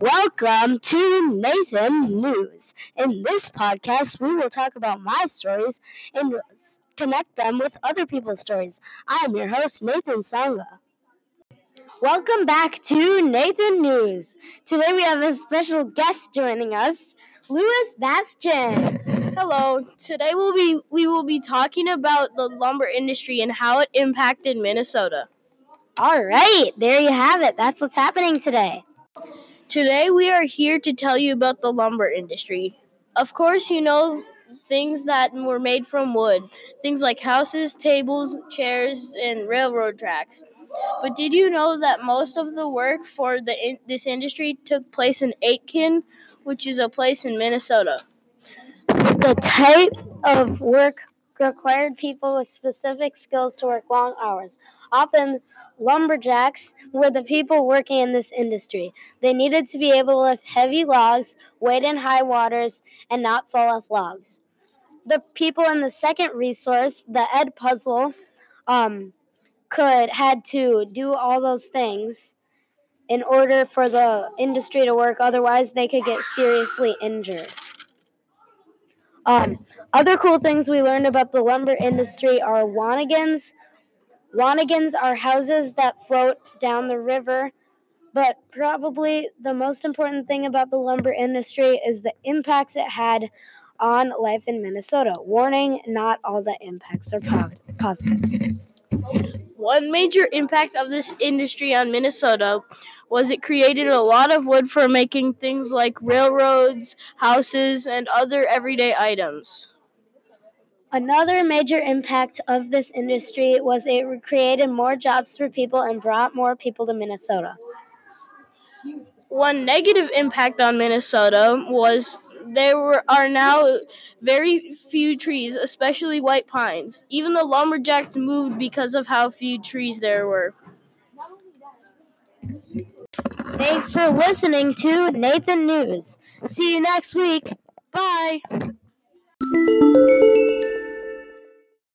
Welcome to Nathan News. In this podcast, we will talk about my stories and connect them with other people's stories. I am your host, Nathan Sanga. Welcome back to Nathan News. Today we have a special guest joining us, Louis Bastian. Hello. Today we'll be we will be talking about the lumber industry and how it impacted Minnesota. All right, there you have it. That's what's happening today. Today we are here to tell you about the lumber industry. Of course, you know things that were made from wood, things like houses, tables, chairs, and railroad tracks. But did you know that most of the work for the in, this industry took place in Aitkin, which is a place in Minnesota? The type of work required people with specific skills to work long hours. Often, lumberjacks were the people working in this industry. They needed to be able to lift heavy logs, wade in high waters, and not fall off logs. The people in the second resource, the Edpuzzle, um, could had to do all those things in order for the industry to work. Otherwise, they could get seriously injured. Um, other cool things we learned about the lumber industry are wanigan's. Wanigan's are houses that float down the river, but probably the most important thing about the lumber industry is the impacts it had on life in Minnesota. Warning, not all the impacts are positive. One major impact of this industry on Minnesota was it created a lot of wood for making things like railroads, houses, and other everyday items. Another major impact of this industry was it created more jobs for people and brought more people to Minnesota. One negative impact on Minnesota was there were, are now very few trees, especially white pines. Even the lumberjacks moved because of how few trees there were. Thanks for listening to Nathan News. See you next week. Bye.